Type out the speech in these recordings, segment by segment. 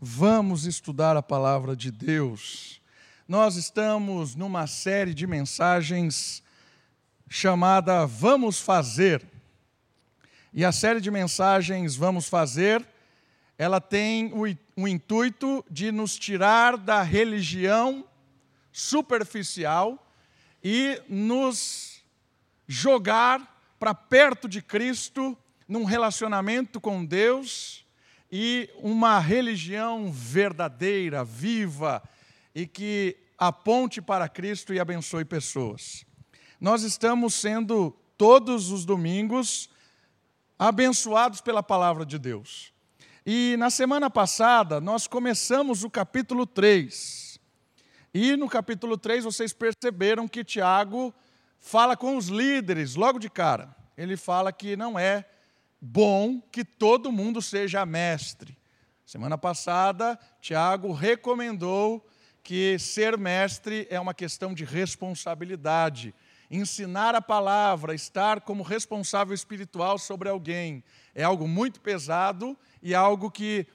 vamos estudar a palavra de Deus. Nós estamos numa série de mensagens chamada Vamos Fazer. E a série de mensagens Vamos Fazer, ela tem o, o intuito de nos tirar da religião superficial e nos jogar para perto de Cristo, num relacionamento com Deus e uma religião verdadeira, viva e que aponte para Cristo e abençoe pessoas. Nós estamos sendo todos os domingos abençoados pela palavra de Deus. E na semana passada nós começamos o capítulo 3. E no capítulo 3 vocês perceberam que Tiago fala com os líderes logo de cara. Ele fala que não é bom que todo mundo seja mestre. Semana passada, Tiago recomendou que ser mestre é uma questão de responsabilidade. Ensinar a palavra, estar como responsável espiritual sobre alguém, é algo muito pesado e algo que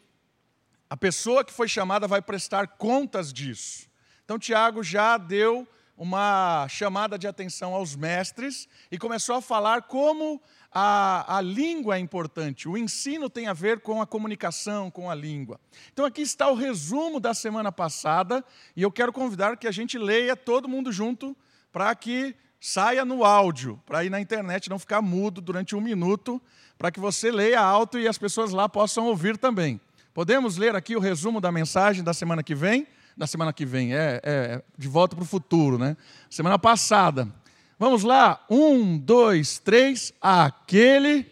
a pessoa que foi chamada vai prestar contas disso. Então, Tiago já deu uma chamada de atenção aos mestres e começou a falar como a, a língua é importante, o ensino tem a ver com a comunicação, com a língua. Então, aqui está o resumo da semana passada, e eu quero convidar que a gente leia todo mundo junto, para que saia no áudio, para ir na internet não ficar mudo durante um minuto, para que você leia alto e as pessoas lá possam ouvir também. Podemos ler aqui o resumo da mensagem da semana que vem? Da semana que vem, é, é de volta para o futuro, né? Semana passada. Vamos lá, um, dois, três. Aquele.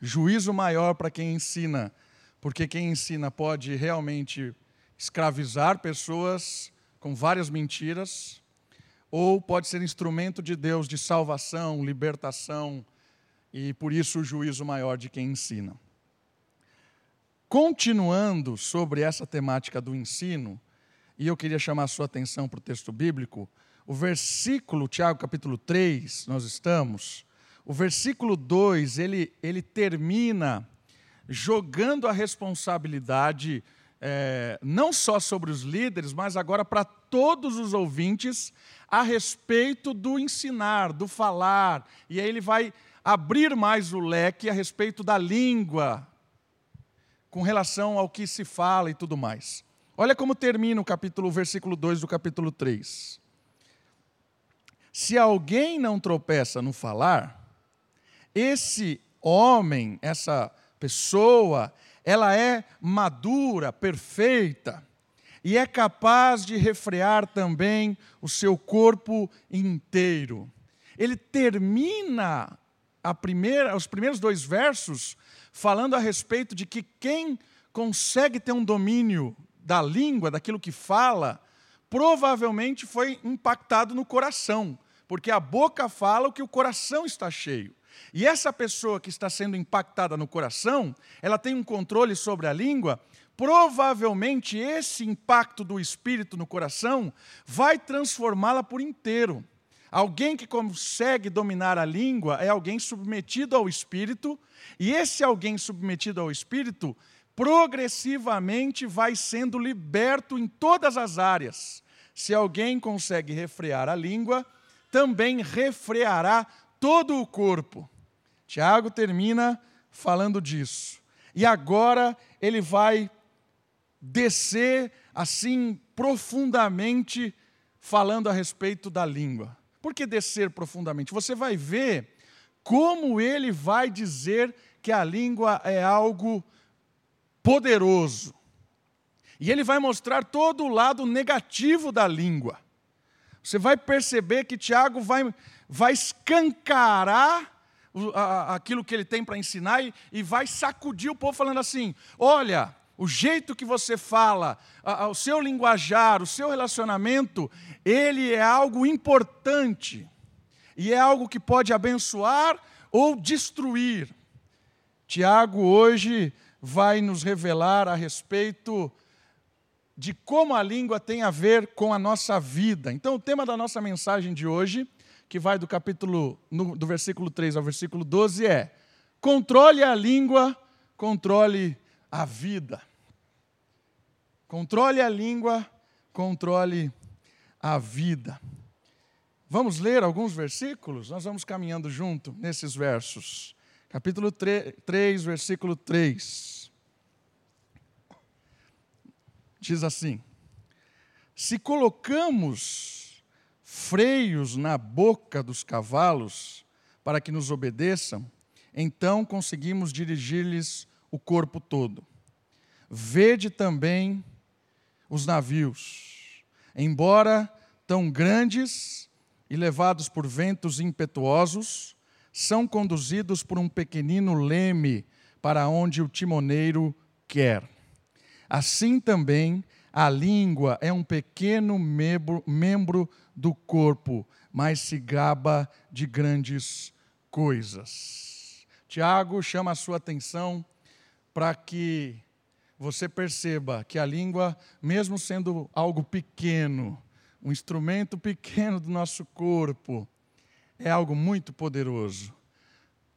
Juízo maior para quem ensina, porque quem ensina pode realmente escravizar pessoas com várias mentiras, ou pode ser instrumento de Deus de salvação, libertação, e por isso o juízo maior de quem ensina. Continuando sobre essa temática do ensino, e eu queria chamar a sua atenção para o texto bíblico, o versículo, Tiago capítulo 3, nós estamos, o versículo 2, ele, ele termina jogando a responsabilidade é, não só sobre os líderes, mas agora para todos os ouvintes a respeito do ensinar, do falar. E aí ele vai abrir mais o leque a respeito da língua, com relação ao que se fala e tudo mais. Olha como termina o capítulo, o versículo 2 do capítulo 3. Se alguém não tropeça no falar, esse homem, essa pessoa, ela é madura, perfeita, e é capaz de refrear também o seu corpo inteiro. Ele termina primeira, os primeiros dois versos falando a respeito de que quem consegue ter um domínio da língua, daquilo que fala, provavelmente foi impactado no coração, porque a boca fala o que o coração está cheio. E essa pessoa que está sendo impactada no coração, ela tem um controle sobre a língua, provavelmente esse impacto do espírito no coração vai transformá-la por inteiro. Alguém que consegue dominar a língua é alguém submetido ao espírito, e esse alguém submetido ao espírito progressivamente vai sendo liberto em todas as áreas. Se alguém consegue refrear a língua, também refreará todo o corpo. Tiago termina falando disso. E agora ele vai descer assim profundamente falando a respeito da língua. Por que descer profundamente? Você vai ver como ele vai dizer que a língua é algo poderoso. E ele vai mostrar todo o lado negativo da língua. Você vai perceber que Tiago vai, vai escancarar aquilo que ele tem para ensinar e, vai sacudir o povo falando assim: olha, o jeito que você fala, o seu linguajar, o seu relacionamento, ele é algo importante e é algo que pode abençoar ou destruir. Tiago hoje vai nos revelar a respeito de como a língua tem a ver com a nossa vida. Então, o tema da nossa mensagem de hoje, que vai do capítulo no, do versículo 3 ao versículo 12 é: controle a língua, controle a vida. Controle a língua, controle a vida. Vamos ler alguns versículos? Nós vamos caminhando junto nesses versos. Capítulo 3, 3 versículo 3. diz assim: Se colocamos freios na boca dos cavalos para que nos obedeçam, então conseguimos dirigir-lhes o corpo todo. Vede também os navios, embora tão grandes e levados por ventos impetuosos, são conduzidos por um pequenino leme para onde o timoneiro quer. Assim também a língua é um pequeno membro, membro do corpo, mas se gaba de grandes coisas. Tiago chama a sua atenção para que você perceba que a língua, mesmo sendo algo pequeno, um instrumento pequeno do nosso corpo, é algo muito poderoso.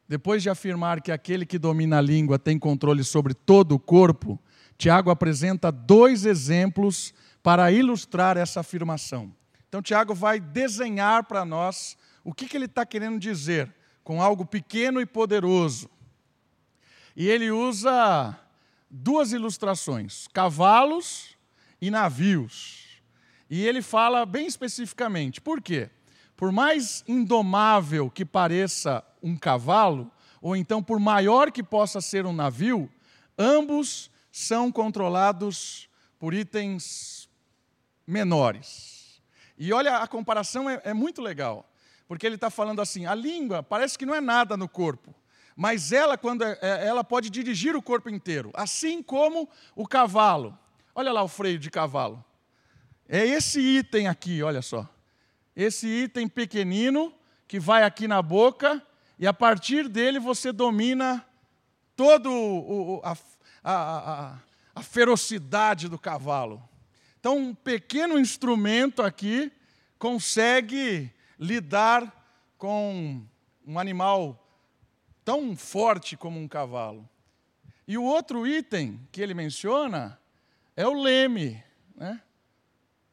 Depois de afirmar que aquele que domina a língua tem controle sobre todo o corpo, Tiago apresenta dois exemplos para ilustrar essa afirmação. Então, Tiago vai desenhar para nós o que, que ele está querendo dizer com algo pequeno e poderoso. E ele usa duas ilustrações: cavalos e navios. E ele fala bem especificamente. Por quê? Por mais indomável que pareça um cavalo, ou então por maior que possa ser um navio, ambos são controlados por itens menores. E olha, a comparação é, é muito legal, porque ele está falando assim: a língua parece que não é nada no corpo, mas ela, quando é, é, ela pode dirigir o corpo inteiro, assim como o cavalo. Olha lá o freio de cavalo. É esse item aqui, olha só. Esse item pequenino que vai aqui na boca e a partir dele você domina todo o, a, a, a, a ferocidade do cavalo. Então, um pequeno instrumento aqui consegue lidar com um animal tão forte como um cavalo. E o outro item que ele menciona é o leme. Né?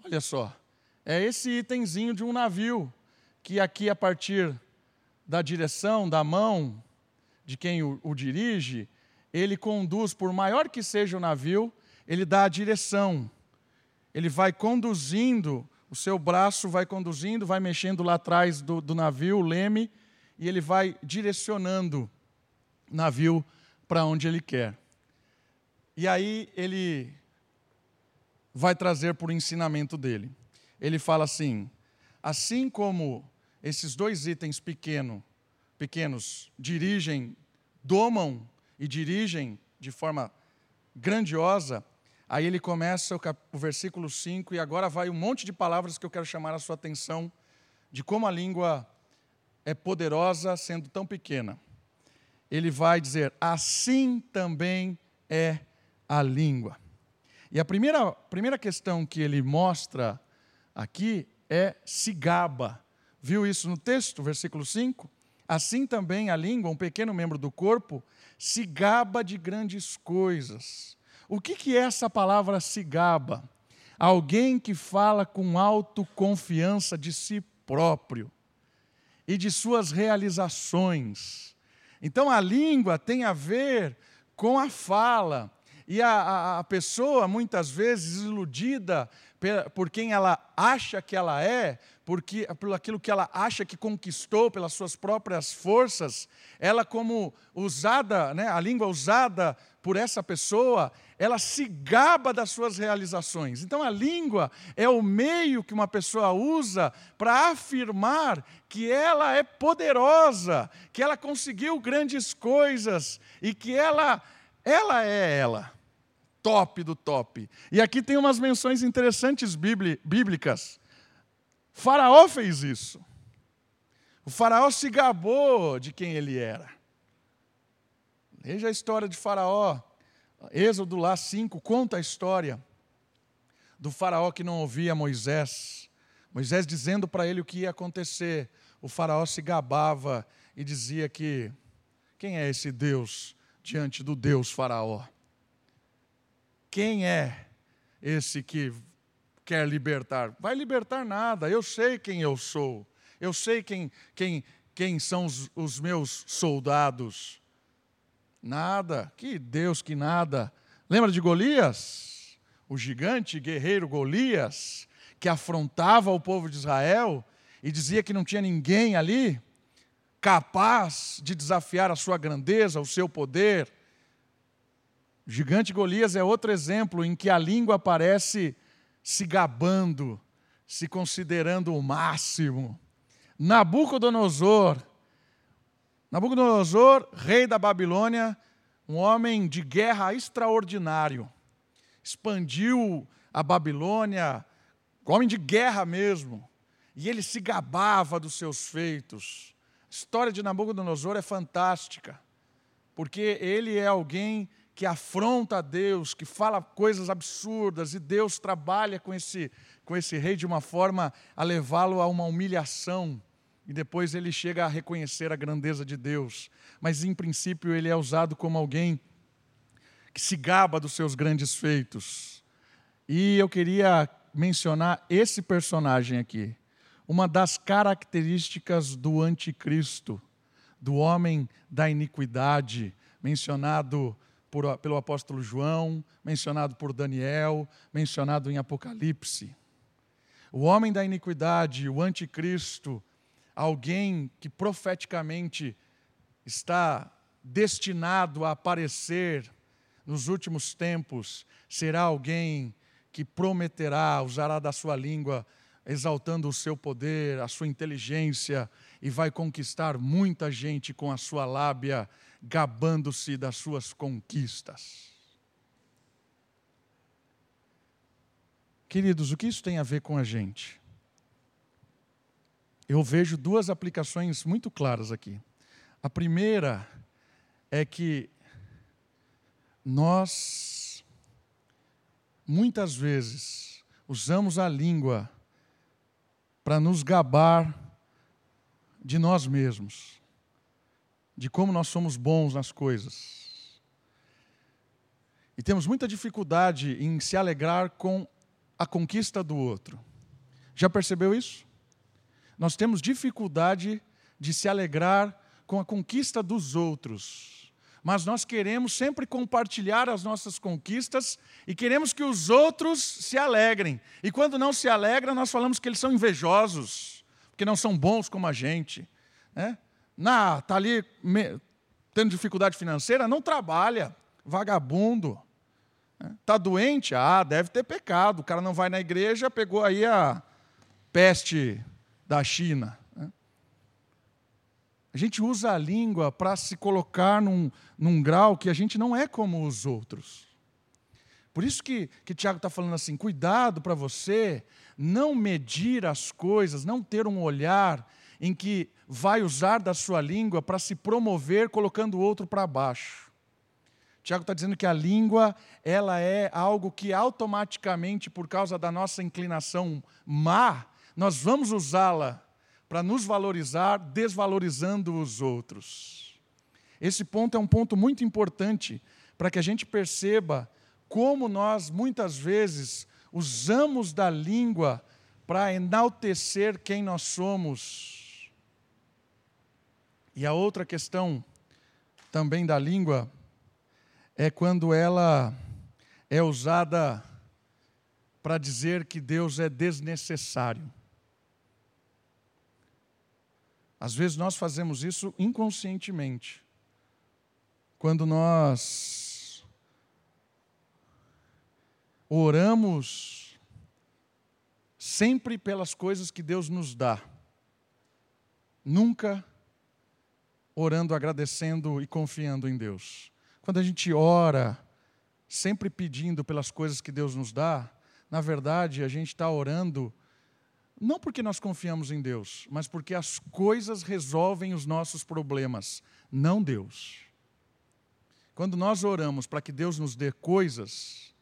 Olha só, é esse itemzinho de um navio, que aqui, a partir da direção, da mão de quem o, o dirige, ele conduz, por maior que seja o navio, ele dá a direção. Ele vai conduzindo, o seu braço vai conduzindo, vai mexendo lá atrás do, do navio, o leme, e ele vai direcionando o navio para onde ele quer. E aí ele vai trazer por ensinamento dele. Ele fala assim: assim como esses dois itens pequeno, pequenos dirigem, domam e dirigem de forma grandiosa, aí ele começa o, cap... o versículo 5 e agora vai um monte de palavras que eu quero chamar a sua atenção de como a língua é poderosa sendo tão pequena. Ele vai dizer: assim também é a língua. E a primeira, primeira questão que ele mostra aqui é se gaba. Viu isso no texto, versículo 5? Assim também a língua, um pequeno membro do corpo, se gaba de grandes coisas. O que, que é essa palavra se gaba? Alguém que fala com autoconfiança de si próprio e de suas realizações. Então a língua tem a ver com a fala. E a, a, a pessoa, muitas vezes iludida por quem ela acha que ela é, porque, por aquilo que ela acha que conquistou pelas suas próprias forças, ela como usada, né, a língua usada por essa pessoa, ela se gaba das suas realizações. Então a língua é o meio que uma pessoa usa para afirmar que ela é poderosa, que ela conseguiu grandes coisas e que ela ela é ela top do top. E aqui tem umas menções interessantes bíblicas. Faraó fez isso. O Faraó se gabou de quem ele era. Veja a história de Faraó. Êxodo lá 5 conta a história do faraó que não ouvia Moisés. Moisés dizendo para ele o que ia acontecer. O faraó se gabava e dizia que quem é esse Deus diante do Deus faraó? Quem é esse que quer libertar? Vai libertar nada. Eu sei quem eu sou. Eu sei quem quem quem são os, os meus soldados. Nada. Que Deus que nada. Lembra de Golias? O gigante guerreiro Golias, que afrontava o povo de Israel e dizia que não tinha ninguém ali capaz de desafiar a sua grandeza, o seu poder. O gigante Golias é outro exemplo em que a língua aparece se gabando, se considerando o máximo. Nabucodonosor, Nabucodonosor, rei da Babilônia, um homem de guerra extraordinário, expandiu a Babilônia, homem de guerra mesmo, e ele se gabava dos seus feitos. A história de Nabucodonosor é fantástica, porque ele é alguém que afronta a Deus, que fala coisas absurdas, e Deus trabalha com esse, com esse rei de uma forma a levá-lo a uma humilhação e depois ele chega a reconhecer a grandeza de Deus. Mas, em princípio, ele é usado como alguém que se gaba dos seus grandes feitos. E eu queria mencionar esse personagem aqui. Uma das características do anticristo, do homem da iniquidade, mencionado por, pelo apóstolo João, mencionado por Daniel, mencionado em Apocalipse. O homem da iniquidade, o anticristo, alguém que profeticamente está destinado a aparecer nos últimos tempos, será alguém que prometerá, usará da sua língua, exaltando o seu poder, a sua inteligência, e vai conquistar muita gente com a sua lábia, gabando-se das suas conquistas. Queridos, o que isso tem a ver com a gente? Eu vejo duas aplicações muito claras aqui. A primeira é que nós, muitas vezes, usamos a língua para nos gabar de nós mesmos, de como nós somos bons nas coisas. E temos muita dificuldade em se alegrar com a conquista do outro. Já percebeu isso? Nós temos dificuldade de se alegrar com a conquista dos outros. Mas nós queremos sempre compartilhar as nossas conquistas e queremos que os outros se alegrem. E quando não se alegram, nós falamos que eles são invejosos, porque não são bons como a gente. Né? Na, tá ali me, tendo dificuldade financeira, não trabalha, vagabundo. Está né? doente? Ah, deve ter pecado. O cara não vai na igreja, pegou aí a peste da China. Né? A gente usa a língua para se colocar num, num grau que a gente não é como os outros. Por isso que, que Tiago está falando assim: cuidado para você não medir as coisas, não ter um olhar em que vai usar da sua língua para se promover colocando o outro para baixo. Tiago está dizendo que a língua ela é algo que automaticamente, por causa da nossa inclinação má, nós vamos usá-la para nos valorizar, desvalorizando os outros. Esse ponto é um ponto muito importante para que a gente perceba como nós, muitas vezes, usamos da língua para enaltecer quem nós somos. E a outra questão também da língua é quando ela é usada para dizer que Deus é desnecessário. Às vezes nós fazemos isso inconscientemente. Quando nós oramos sempre pelas coisas que Deus nos dá, nunca orando, agradecendo e confiando em Deus. Quando a gente ora, sempre pedindo pelas coisas que Deus nos dá, na verdade a gente está orando não porque nós confiamos em Deus, mas porque as coisas resolvem os nossos problemas, não Deus. quando nós oramos para que Deus nos dê coisas,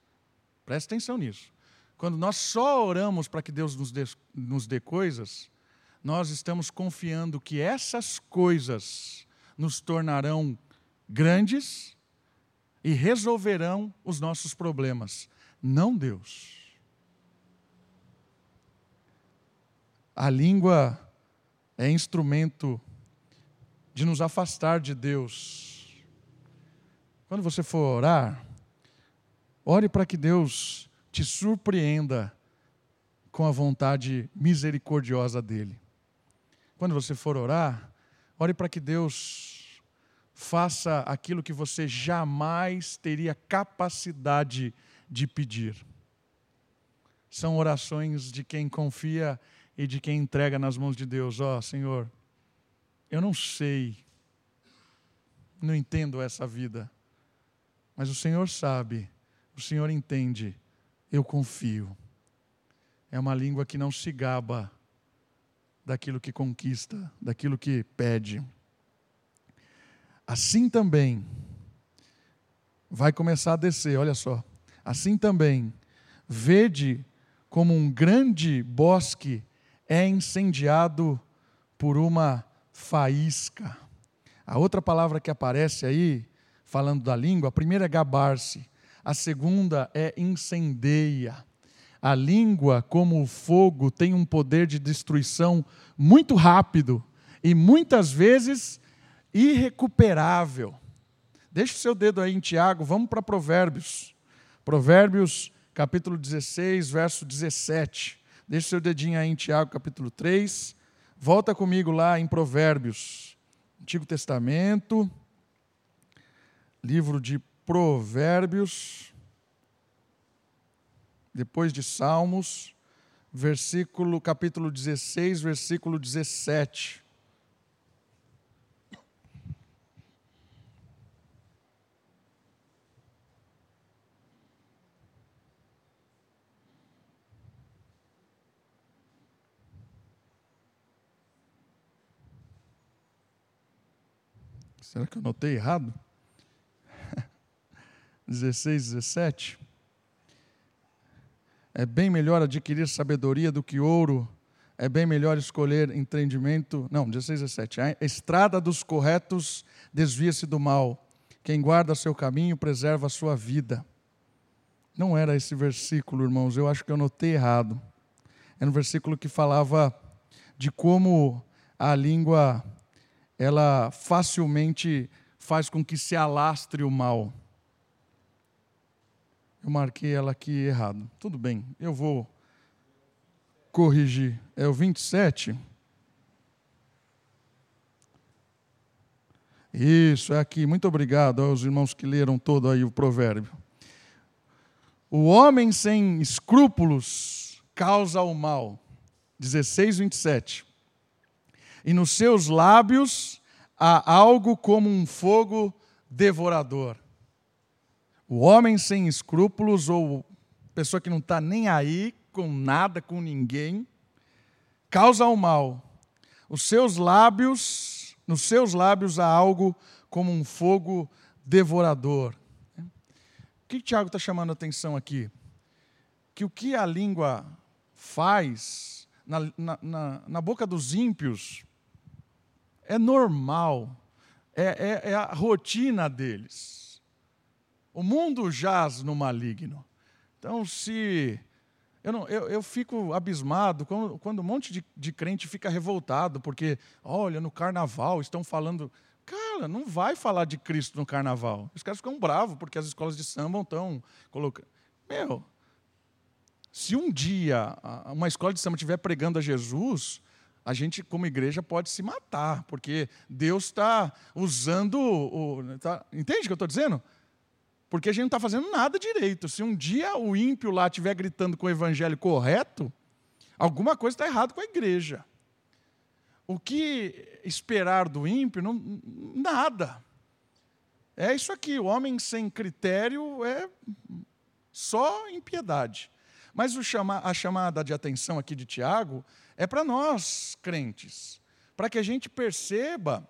preste atenção nisso. Quando nós só oramos para que Deus nos dê, nos dê coisas, nós estamos confiando que essas coisas nos tornarão grandes e resolverão os nossos problemas, não Deus. A língua é instrumento de nos afastar de Deus. Quando você for orar, ore para que Deus te surpreenda com a vontade misericordiosa dele. Quando você for orar, ore para que Deus faça aquilo que você jamais teria capacidade de pedir. São orações de quem confia e de quem entrega nas mãos de Deus. Ó, oh, Senhor, eu não sei, não entendo essa vida, mas o Senhor sabe, o Senhor entende, eu confio. É uma língua que não se gaba daquilo que conquista, daquilo que pede. Assim também, vai começar a descer, olha só. Assim também, vede como um grande bosque é incendiado por uma faísca. A outra palavra que aparece aí, falando da língua, a primeira é gabar-se, a segunda é incendeia. A língua, como o fogo, tem um poder de destruição muito rápido e muitas vezes irrecuperável. Deixe seu dedo aí em Tiago, vamos para Provérbios. Provérbios, capítulo 16, verso 17. Deixe seu dedinho aí em Tiago, capítulo 3. Volta comigo lá em Provérbios, Antigo Testamento, livro de Provérbios, depois de Salmos, versículo, capítulo 16, versículo 17. Será que eu notei errado? 16, 17. É bem melhor adquirir sabedoria do que ouro, é bem melhor escolher entendimento. Não, 16, 17. A estrada dos corretos desvia-se do mal. Quem guarda seu caminho preserva a sua vida. Não era esse versículo, irmãos, eu acho que eu notei errado. Era um versículo que falava de como a língua ela facilmente faz com que se alastre o mal. Eu marquei ela aqui errado. Tudo bem, eu vou corrigir. É o 27. Isso, é aqui. Muito obrigado aos irmãos que leram todo aí o provérbio. O homem sem escrúpulos causa o mal. 16, 27 e nos seus lábios há algo como um fogo devorador. O homem sem escrúpulos, ou pessoa que não está nem aí com nada, com ninguém, causa o mal. Os seus lábios, nos seus lábios há algo como um fogo devorador. O que Tiago está chamando a atenção aqui? Que o que a língua faz na, na, na, na boca dos ímpios é normal, é, é, é a rotina deles. O mundo jaz no maligno. Então, se. Eu, não, eu, eu fico abismado quando, quando um monte de, de crente fica revoltado, porque, olha, no carnaval estão falando. Cara, não vai falar de Cristo no carnaval. Os caras ficam bravos porque as escolas de samba estão colocando. Meu, se um dia uma escola de samba estiver pregando a Jesus, a gente, como igreja, pode se matar, porque Deus está usando. O, tá, entende o que eu estou dizendo? Porque a gente não está fazendo nada direito. Se um dia o ímpio lá estiver gritando com o evangelho correto, alguma coisa está errada com a igreja. O que esperar do ímpio? Não, nada. É isso aqui: o homem sem critério é só impiedade. Mas chama, a chamada de atenção aqui de Tiago é para nós, crentes, para que a gente perceba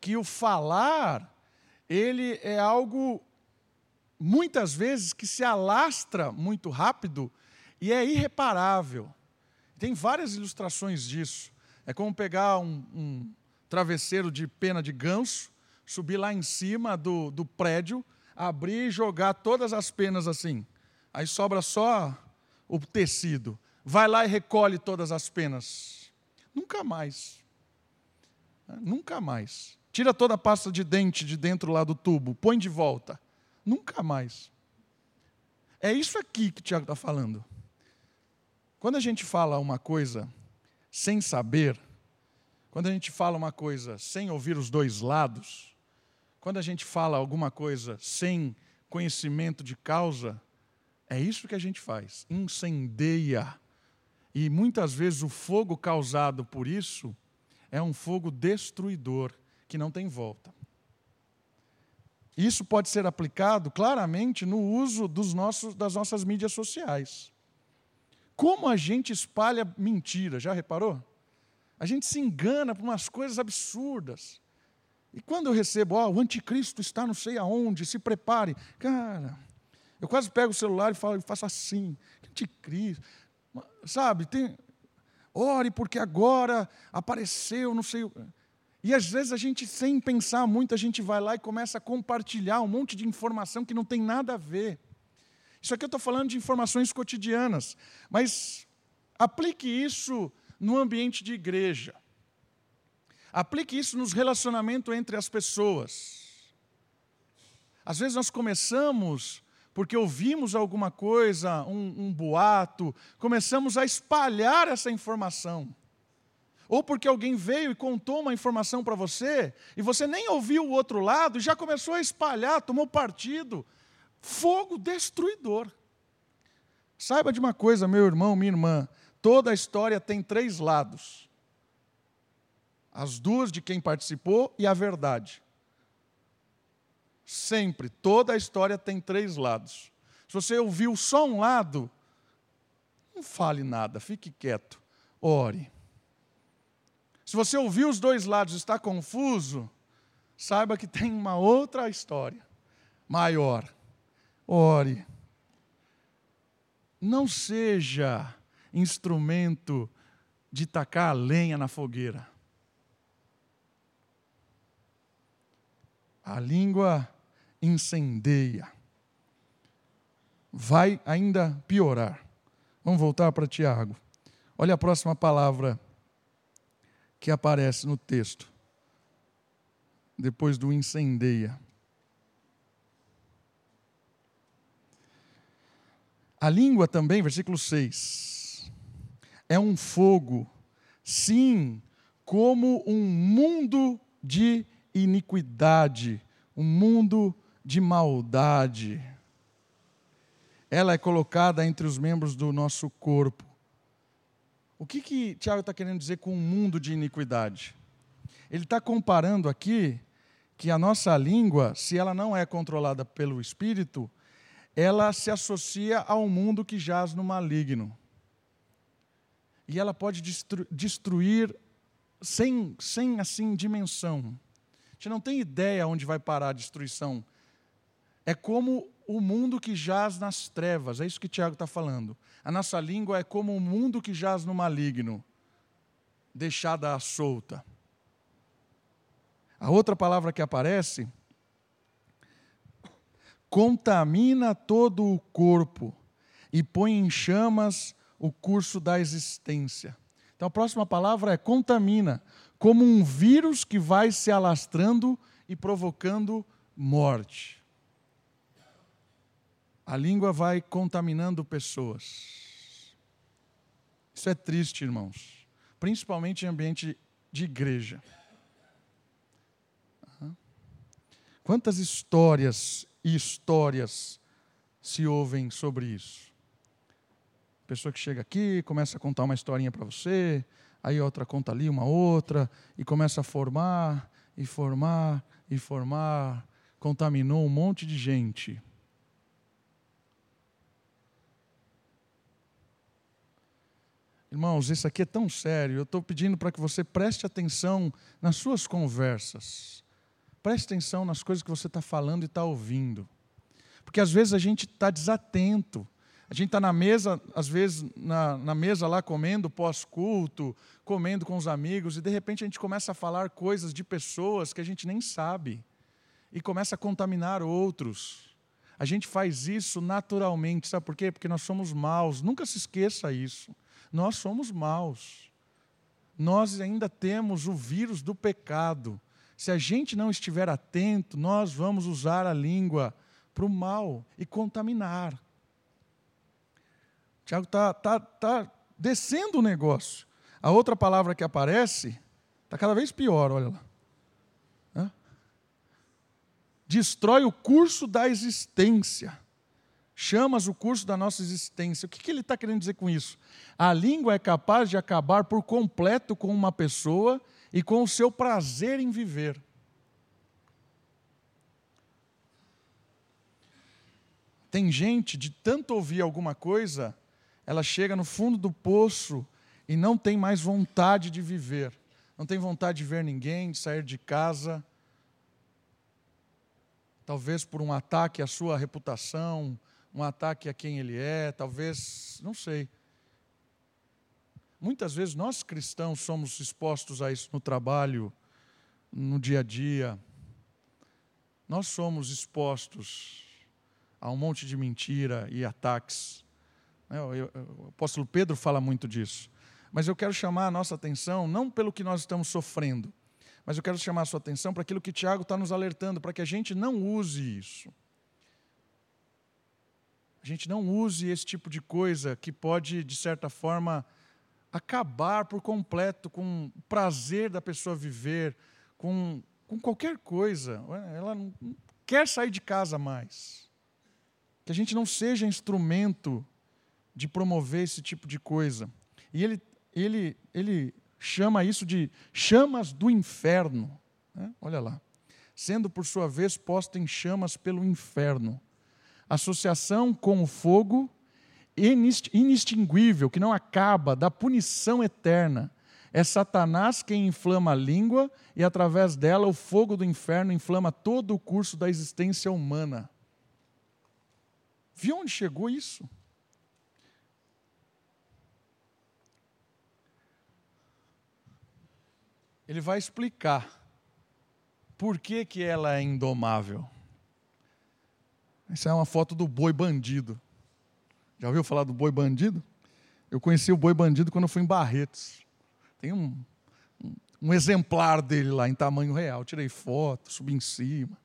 que o falar ele é algo, muitas vezes, que se alastra muito rápido e é irreparável. Tem várias ilustrações disso. É como pegar um, um travesseiro de pena de ganso, subir lá em cima do, do prédio, abrir e jogar todas as penas assim. Aí sobra só o tecido. Vai lá e recolhe todas as penas. Nunca mais. Nunca mais. Tira toda a pasta de dente de dentro lá do tubo, põe de volta. Nunca mais. É isso aqui que o Tiago está falando. Quando a gente fala uma coisa sem saber, quando a gente fala uma coisa sem ouvir os dois lados, quando a gente fala alguma coisa sem conhecimento de causa, é isso que a gente faz, incendeia. E muitas vezes o fogo causado por isso é um fogo destruidor que não tem volta. Isso pode ser aplicado claramente no uso dos nossos, das nossas mídias sociais. Como a gente espalha mentira, já reparou? A gente se engana por umas coisas absurdas. E quando eu recebo, ó, oh, o anticristo está não sei aonde, se prepare. Cara, eu quase pego o celular e falo, faço assim, anticristo. Sabe, tem, ore porque agora apareceu, não sei. E às vezes a gente, sem pensar muito, a gente vai lá e começa a compartilhar um monte de informação que não tem nada a ver. Isso aqui eu estou falando de informações cotidianas, mas aplique isso no ambiente de igreja. Aplique isso nos relacionamentos entre as pessoas. Às vezes nós começamos porque ouvimos alguma coisa, um, um boato, começamos a espalhar essa informação ou porque alguém veio e contou uma informação para você, e você nem ouviu o outro lado, e já começou a espalhar, tomou partido. Fogo destruidor. Saiba de uma coisa, meu irmão, minha irmã: toda a história tem três lados. As duas de quem participou e a verdade. Sempre, toda a história tem três lados. Se você ouviu só um lado, não fale nada, fique quieto, ore. Se você ouviu os dois lados e está confuso, saiba que tem uma outra história maior. Ore. Não seja instrumento de tacar a lenha na fogueira. A língua incendeia. Vai ainda piorar. Vamos voltar para Tiago. Olha a próxima palavra que aparece no texto, depois do incendeia. A língua também, versículo 6, é um fogo, sim, como um mundo de iniquidade, um mundo de maldade. Ela é colocada entre os membros do nosso corpo o que, que Tiago está querendo dizer com um mundo de iniquidade? Ele está comparando aqui que a nossa língua, se ela não é controlada pelo Espírito, ela se associa ao mundo que jaz no maligno. E ela pode destru destruir sem, sem assim dimensão. A gente não tem ideia onde vai parar a destruição. É como o mundo que jaz nas trevas, é isso que Tiago está falando. A nossa língua é como o mundo que jaz no maligno, deixada à solta. A outra palavra que aparece, contamina todo o corpo e põe em chamas o curso da existência. Então a próxima palavra é contamina, como um vírus que vai se alastrando e provocando morte. A língua vai contaminando pessoas. Isso é triste, irmãos. Principalmente em ambiente de igreja. Quantas histórias e histórias se ouvem sobre isso? Pessoa que chega aqui, começa a contar uma historinha para você, aí outra conta ali uma outra, e começa a formar, e formar, e formar, contaminou um monte de gente. Irmãos, isso aqui é tão sério. Eu estou pedindo para que você preste atenção nas suas conversas. Preste atenção nas coisas que você está falando e está ouvindo. Porque às vezes a gente está desatento. A gente está na mesa, às vezes, na, na mesa lá comendo pós-culto, comendo com os amigos, e de repente a gente começa a falar coisas de pessoas que a gente nem sabe. E começa a contaminar outros. A gente faz isso naturalmente, sabe por quê? Porque nós somos maus. Nunca se esqueça isso. Nós somos maus. Nós ainda temos o vírus do pecado. Se a gente não estiver atento, nós vamos usar a língua para o mal e contaminar. Tiago está tá, tá descendo o negócio. A outra palavra que aparece está cada vez pior, olha lá. Hã? Destrói o curso da existência. Chamas o curso da nossa existência. O que, que ele está querendo dizer com isso? A língua é capaz de acabar por completo com uma pessoa e com o seu prazer em viver. Tem gente de tanto ouvir alguma coisa, ela chega no fundo do poço e não tem mais vontade de viver. Não tem vontade de ver ninguém, de sair de casa. Talvez por um ataque à sua reputação, um ataque a quem ele é, talvez, não sei. Muitas vezes nós cristãos somos expostos a isso no trabalho, no dia a dia. Nós somos expostos a um monte de mentira e ataques né, o apóstolo Pedro fala muito disso. Mas eu quero chamar a nossa atenção, não pelo que nós estamos sofrendo, mas eu quero chamar a sua atenção para aquilo que Tiago está nos alertando, para que a gente não use isso. A gente não use esse tipo de coisa que pode, de certa forma, acabar por completo com o prazer da pessoa viver, com, com qualquer coisa. Ela não quer sair de casa mais. Que a gente não seja instrumento de promover esse tipo de coisa. E ele, ele, ele chama isso de chamas do inferno. Né? Olha lá. Sendo, por sua vez, posta em chamas pelo inferno. Associação com o fogo inextinguível, que não acaba, da punição eterna. É Satanás quem inflama a língua e, através dela, o fogo do inferno inflama todo o curso da existência humana. Viu onde chegou isso? ele vai explicar por que, que ela é indomável. Essa é uma foto do boi bandido. Já ouviu falar do boi bandido? Eu conheci o boi bandido quando eu fui em Barretos. Tem um, um, um exemplar dele lá em tamanho real. Tirei foto, subi em cima.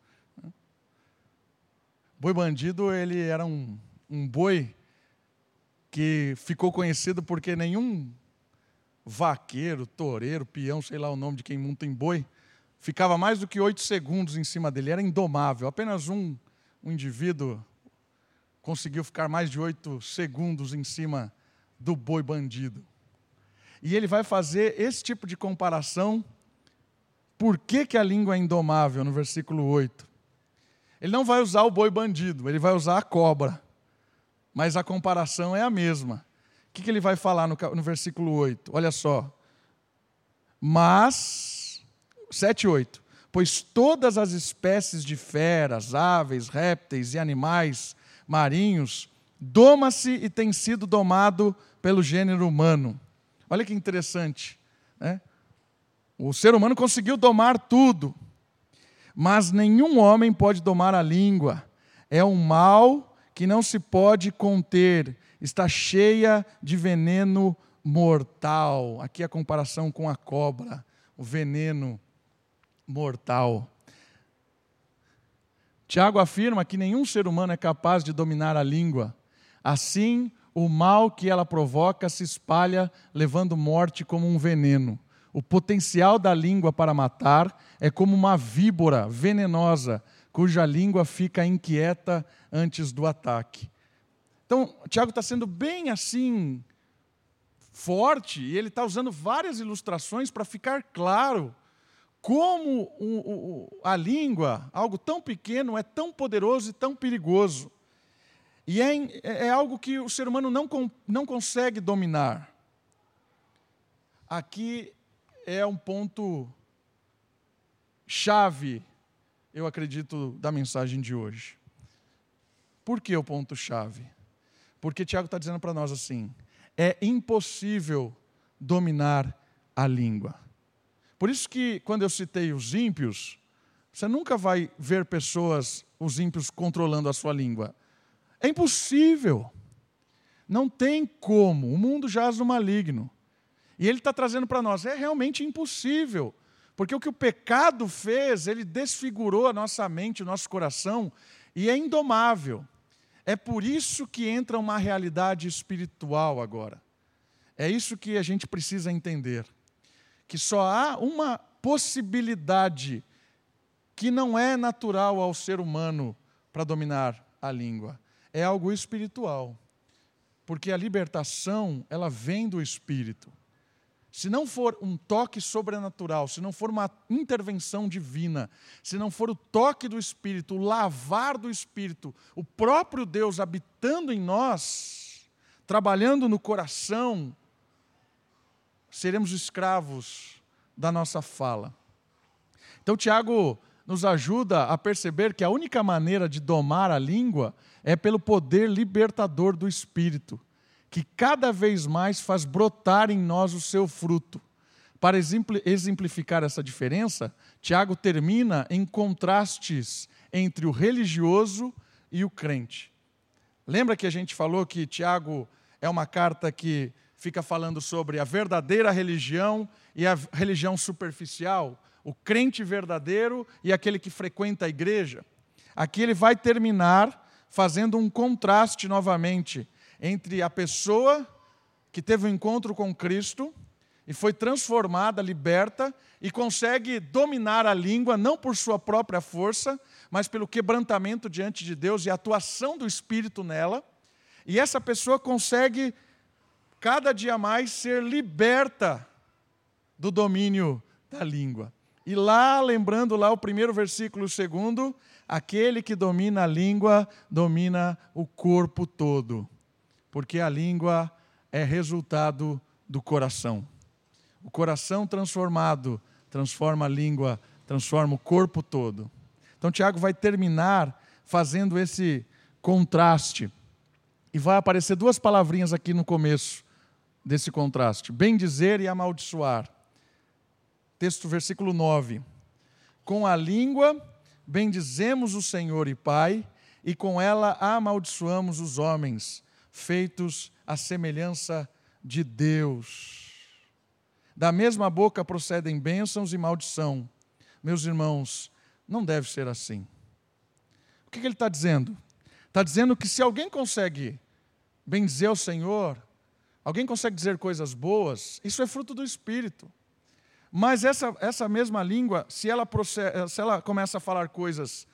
Boi bandido, ele era um, um boi que ficou conhecido porque nenhum vaqueiro, toureiro, peão, sei lá o nome de quem monta em boi, ficava mais do que oito segundos em cima dele, era indomável. Apenas um, um indivíduo conseguiu ficar mais de oito segundos em cima do boi bandido. E ele vai fazer esse tipo de comparação. Por que, que a língua é indomável, no versículo 8? Ele não vai usar o boi bandido, ele vai usar a cobra. Mas a comparação é a mesma que, que ele vai falar no, no versículo 8? Olha só. Mas, 7 e 8. Pois todas as espécies de feras, aves, répteis e animais marinhos doma-se e tem sido domado pelo gênero humano. Olha que interessante. Né? O ser humano conseguiu domar tudo, mas nenhum homem pode domar a língua. É um mal que não se pode conter está cheia de veneno mortal. Aqui a comparação com a cobra, o veneno mortal. Tiago afirma que nenhum ser humano é capaz de dominar a língua. Assim, o mal que ela provoca se espalha, levando morte como um veneno. O potencial da língua para matar é como uma víbora venenosa, cuja língua fica inquieta antes do ataque. Então, Tiago está sendo bem assim, forte, e ele está usando várias ilustrações para ficar claro como o, o, a língua, algo tão pequeno, é tão poderoso e tão perigoso. E é, é, é algo que o ser humano não, não consegue dominar. Aqui é um ponto chave eu acredito, da mensagem de hoje. Por que o ponto-chave? Porque Tiago está dizendo para nós assim: é impossível dominar a língua. Por isso que, quando eu citei os ímpios, você nunca vai ver pessoas, os ímpios, controlando a sua língua. É impossível. Não tem como. O mundo jaz no maligno. E ele está trazendo para nós: é realmente impossível. Porque o que o pecado fez, ele desfigurou a nossa mente, o nosso coração, e é indomável. É por isso que entra uma realidade espiritual agora. É isso que a gente precisa entender. Que só há uma possibilidade que não é natural ao ser humano para dominar a língua. É algo espiritual. Porque a libertação, ela vem do espírito. Se não for um toque sobrenatural, se não for uma intervenção divina, se não for o toque do Espírito, o lavar do Espírito, o próprio Deus habitando em nós, trabalhando no coração, seremos escravos da nossa fala. Então, Tiago nos ajuda a perceber que a única maneira de domar a língua é pelo poder libertador do Espírito que cada vez mais faz brotar em nós o seu fruto. Para exemplificar essa diferença, Tiago termina em contrastes entre o religioso e o crente. Lembra que a gente falou que Tiago é uma carta que fica falando sobre a verdadeira religião e a religião superficial, o crente verdadeiro e aquele que frequenta a igreja? Aqui ele vai terminar fazendo um contraste novamente entre a pessoa que teve um encontro com Cristo e foi transformada, liberta e consegue dominar a língua não por sua própria força, mas pelo quebrantamento diante de Deus e a atuação do Espírito nela. E essa pessoa consegue cada dia mais ser liberta do domínio da língua. E lá, lembrando lá o primeiro versículo, o segundo, aquele que domina a língua domina o corpo todo porque a língua é resultado do coração. O coração transformado transforma a língua, transforma o corpo todo. Então, Tiago vai terminar fazendo esse contraste. E vai aparecer duas palavrinhas aqui no começo desse contraste: bem dizer e amaldiçoar. Texto, versículo 9. Com a língua bendizemos o Senhor e Pai, e com ela amaldiçoamos os homens feitos à semelhança de Deus. Da mesma boca procedem bênçãos e maldição. Meus irmãos, não deve ser assim. O que, ele está dizendo? Está dizendo que se alguém consegue bendizer o Senhor, alguém consegue dizer coisas boas, isso é fruto do Espírito. Mas essa, essa mesma língua, se ela, procede, se ela começa a falar coisas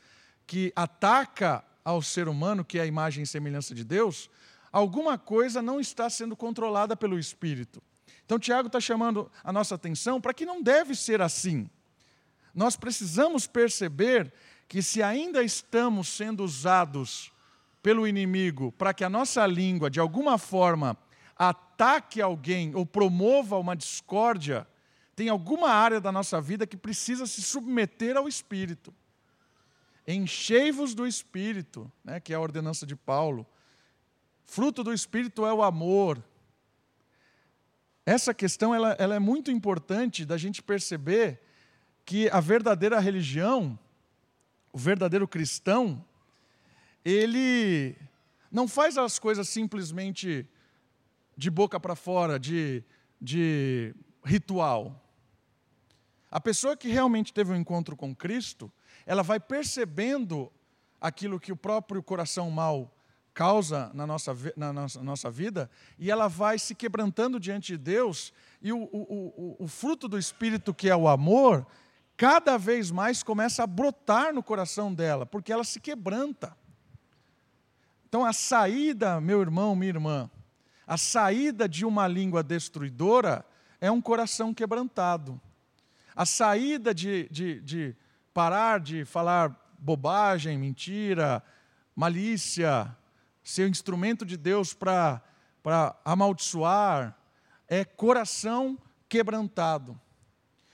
que ataca ao ser humano, que é a imagem e semelhança de Deus, alguma coisa não está sendo controlada pelo Espírito. Então, Tiago está chamando a nossa atenção para que não deve ser assim. Nós precisamos perceber que, se ainda estamos sendo usados pelo inimigo para que a nossa língua, de alguma forma, ataque alguém ou promova uma discórdia, tem alguma área da nossa vida que precisa se submeter ao Espírito. Enchei-vos do Espírito, né, que é a ordenança de Paulo. Fruto do Espírito é o amor. Essa questão ela, ela é muito importante da gente perceber que a verdadeira religião, o verdadeiro cristão, ele não faz as coisas simplesmente de boca para fora, de, de ritual. A pessoa que realmente teve um encontro com Cristo, ela vai percebendo aquilo que o próprio coração mau causa na nossa, na nossa, nossa vida, e ela vai se quebrantando diante de Deus, e o, o, o, o fruto do Espírito, que é o amor, cada vez mais começa a brotar no coração dela, porque ela se quebranta. Então, a saída, meu irmão, minha irmã, a saída de uma língua destruidora é um coração quebrantado. A saída de, de, de parar de falar bobagem, mentira, malícia, ser instrumento de Deus para amaldiçoar, é coração quebrantado.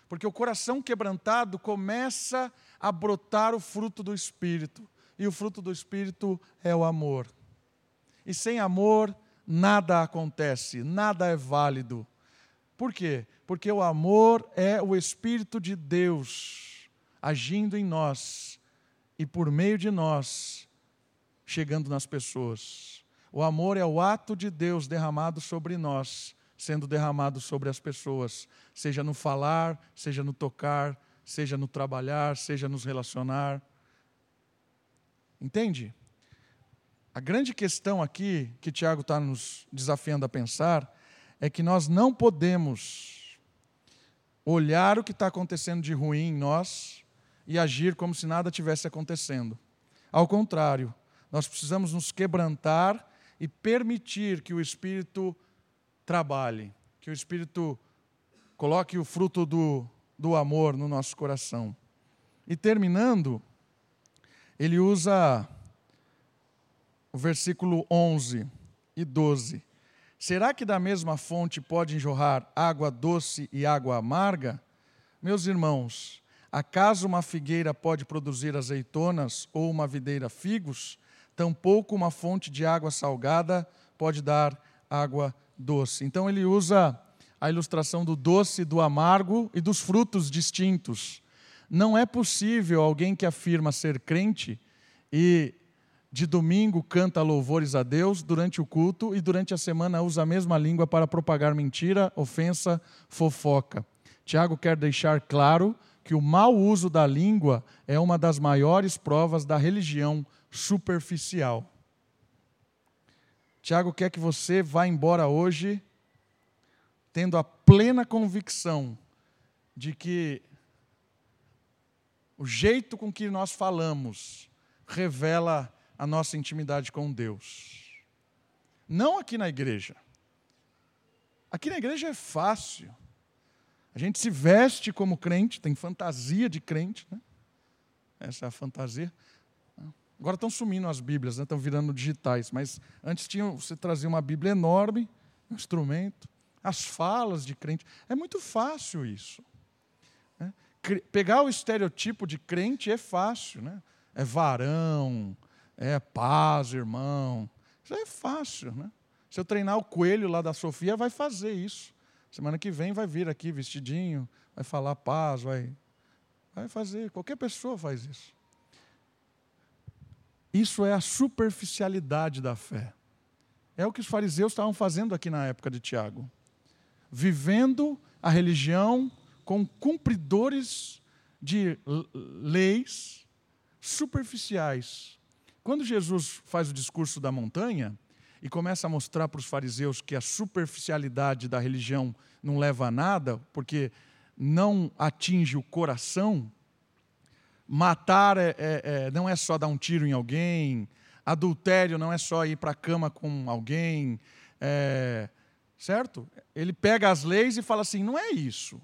Porque o coração quebrantado começa a brotar o fruto do Espírito. E o fruto do Espírito é o amor. E sem amor, nada acontece, nada é válido. Por quê? Porque o amor é o Espírito de Deus agindo em nós e por meio de nós, chegando nas pessoas. O amor é o ato de Deus derramado sobre nós, sendo derramado sobre as pessoas, seja no falar, seja no tocar, seja no trabalhar, seja nos relacionar. Entende? A grande questão aqui que Tiago está nos desafiando a pensar é que nós não podemos olhar o que está acontecendo de ruim em nós e agir como se nada tivesse acontecendo. Ao contrário, nós precisamos nos quebrantar e permitir que o Espírito trabalhe, que o Espírito coloque o fruto do, do amor no nosso coração. E terminando, ele usa o versículo 11 e 12. Será que da mesma fonte pode jorrar água doce e água amarga? Meus irmãos, acaso uma figueira pode produzir azeitonas ou uma videira figos? Tampouco uma fonte de água salgada pode dar água doce. Então ele usa a ilustração do doce, do amargo e dos frutos distintos. Não é possível alguém que afirma ser crente e de domingo canta louvores a Deus durante o culto e durante a semana usa a mesma língua para propagar mentira, ofensa, fofoca. Tiago quer deixar claro que o mau uso da língua é uma das maiores provas da religião superficial. Tiago quer que você vá embora hoje tendo a plena convicção de que o jeito com que nós falamos revela a nossa intimidade com Deus. Não aqui na igreja. Aqui na igreja é fácil. A gente se veste como crente, tem fantasia de crente, né? Essa é a fantasia. Agora estão sumindo as Bíblias, né? estão virando digitais, mas antes tinha, você trazia uma Bíblia enorme, um instrumento, as falas de crente. É muito fácil isso. Né? Pegar o estereotipo de crente é fácil, né? É varão, é paz, irmão. Isso é fácil, né? Se eu treinar o coelho lá da Sofia, vai fazer isso. Semana que vem vai vir aqui vestidinho, vai falar paz, vai, vai fazer. Qualquer pessoa faz isso. Isso é a superficialidade da fé. É o que os fariseus estavam fazendo aqui na época de Tiago vivendo a religião com cumpridores de leis superficiais. Quando Jesus faz o discurso da montanha e começa a mostrar para os fariseus que a superficialidade da religião não leva a nada, porque não atinge o coração, matar é, é, é, não é só dar um tiro em alguém, adultério não é só ir para a cama com alguém, é, certo? Ele pega as leis e fala assim: não é isso.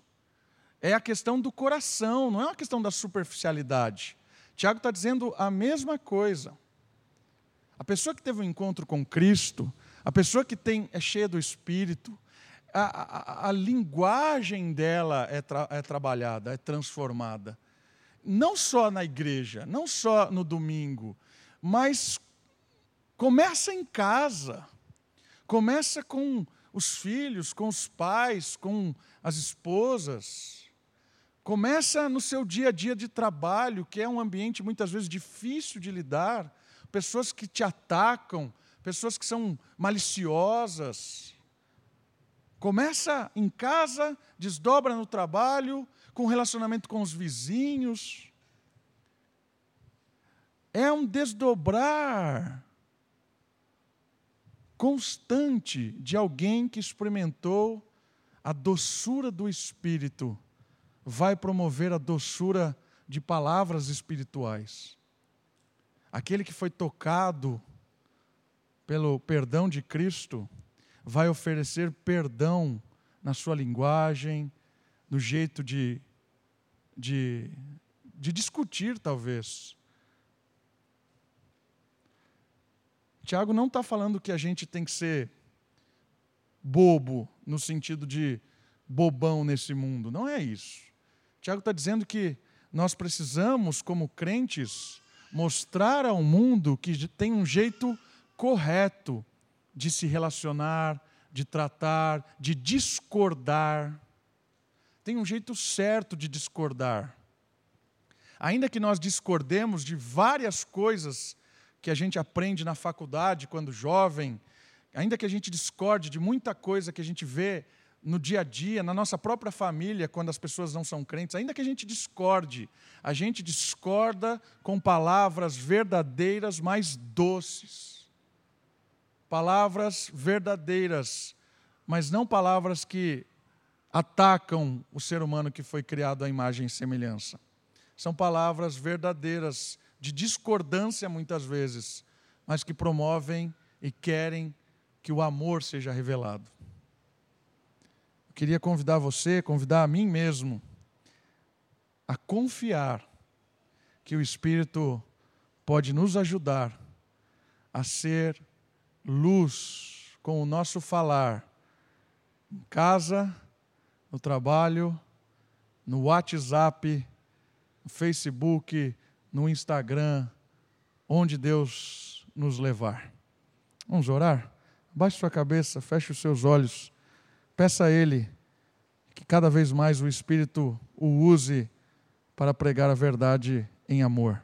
É a questão do coração, não é uma questão da superficialidade. Tiago está dizendo a mesma coisa. A pessoa que teve um encontro com Cristo, a pessoa que tem, é cheia do Espírito, a, a, a linguagem dela é, tra, é trabalhada, é transformada. Não só na igreja, não só no domingo, mas começa em casa, começa com os filhos, com os pais, com as esposas. Começa no seu dia a dia de trabalho, que é um ambiente muitas vezes difícil de lidar, pessoas que te atacam, pessoas que são maliciosas. Começa em casa, desdobra no trabalho, com relacionamento com os vizinhos. É um desdobrar constante de alguém que experimentou a doçura do Espírito, vai promover a doçura de palavras espirituais. Aquele que foi tocado pelo perdão de Cristo, vai oferecer perdão na sua linguagem, no jeito de, de, de discutir, talvez, Tiago não está falando que a gente tem que ser bobo, no sentido de bobão nesse mundo. Não é isso. Tiago está dizendo que nós precisamos, como crentes, mostrar ao mundo que tem um jeito correto de se relacionar, de tratar, de discordar. Tem um jeito certo de discordar. Ainda que nós discordemos de várias coisas que a gente aprende na faculdade quando jovem, ainda que a gente discorde de muita coisa que a gente vê no dia a dia, na nossa própria família, quando as pessoas não são crentes, ainda que a gente discorde, a gente discorda com palavras verdadeiras mais doces. Palavras verdadeiras, mas não palavras que atacam o ser humano que foi criado à imagem e semelhança. São palavras verdadeiras, de discordância muitas vezes, mas que promovem e querem que o amor seja revelado. Queria convidar você, convidar a mim mesmo, a confiar que o Espírito pode nos ajudar a ser luz com o nosso falar, em casa, no trabalho, no WhatsApp, no Facebook, no Instagram, onde Deus nos levar. Vamos orar? Baixe sua cabeça, feche os seus olhos. Peça a Ele que cada vez mais o Espírito o use para pregar a verdade em amor.